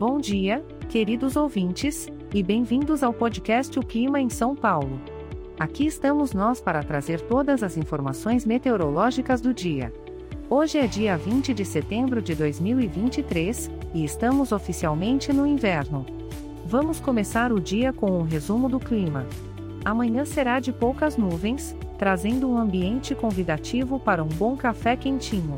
Bom dia, queridos ouvintes, e bem-vindos ao podcast O Clima em São Paulo. Aqui estamos nós para trazer todas as informações meteorológicas do dia. Hoje é dia 20 de setembro de 2023 e estamos oficialmente no inverno. Vamos começar o dia com um resumo do clima. Amanhã será de poucas nuvens, trazendo um ambiente convidativo para um bom café quentinho.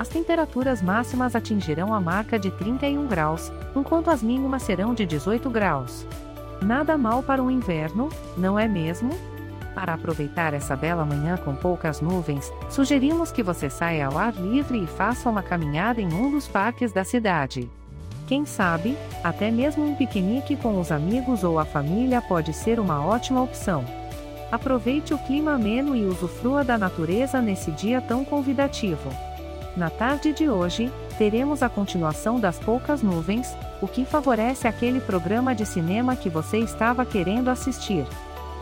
As temperaturas máximas atingirão a marca de 31 graus, enquanto as mínimas serão de 18 graus. Nada mal para o inverno, não é mesmo? Para aproveitar essa bela manhã com poucas nuvens, sugerimos que você saia ao ar livre e faça uma caminhada em um dos parques da cidade. Quem sabe, até mesmo um piquenique com os amigos ou a família pode ser uma ótima opção. Aproveite o clima ameno e usufrua da natureza nesse dia tão convidativo. Na tarde de hoje, teremos a continuação das poucas nuvens, o que favorece aquele programa de cinema que você estava querendo assistir.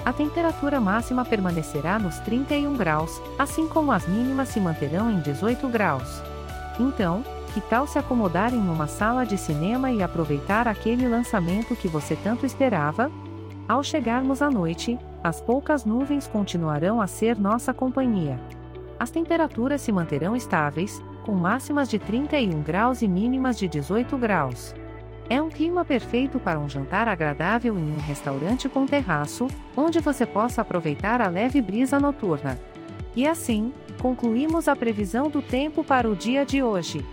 A temperatura máxima permanecerá nos 31 graus, assim como as mínimas se manterão em 18 graus. Então, que tal se acomodar em uma sala de cinema e aproveitar aquele lançamento que você tanto esperava? Ao chegarmos à noite, as poucas nuvens continuarão a ser nossa companhia. As temperaturas se manterão estáveis, com máximas de 31 graus e mínimas de 18 graus. É um clima perfeito para um jantar agradável em um restaurante com terraço, onde você possa aproveitar a leve brisa noturna. E assim, concluímos a previsão do tempo para o dia de hoje.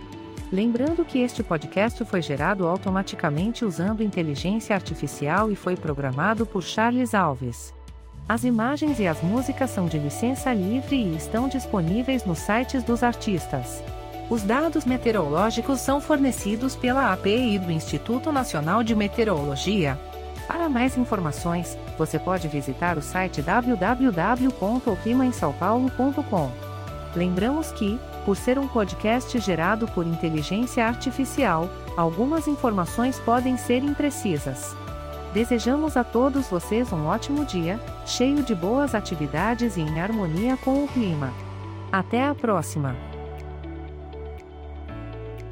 Lembrando que este podcast foi gerado automaticamente usando inteligência artificial e foi programado por Charles Alves. As imagens e as músicas são de licença livre e estão disponíveis nos sites dos artistas. Os dados meteorológicos são fornecidos pela API do Instituto Nacional de Meteorologia. Para mais informações, você pode visitar o site www.oclimaemsaopaulo.com. Lembramos que, por ser um podcast gerado por inteligência artificial, algumas informações podem ser imprecisas. Desejamos a todos vocês um ótimo dia, cheio de boas atividades e em harmonia com o clima. Até a próxima!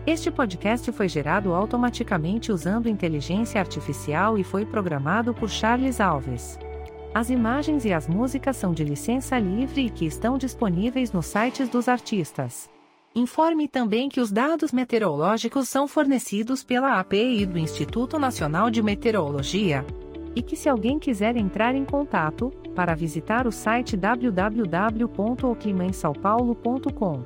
Este podcast foi gerado automaticamente usando inteligência artificial e foi programado por Charles Alves. As imagens e as músicas são de licença livre e que estão disponíveis nos sites dos artistas. Informe também que os dados meteorológicos são fornecidos pela API do Instituto Nacional de Meteorologia. E que se alguém quiser entrar em contato, para visitar o site www.oclimainsaopaulo.com.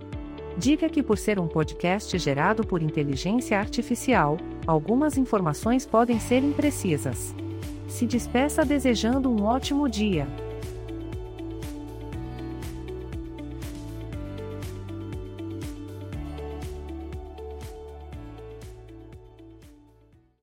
Diga que por ser um podcast gerado por inteligência artificial, algumas informações podem ser imprecisas. Se despeça desejando um ótimo dia.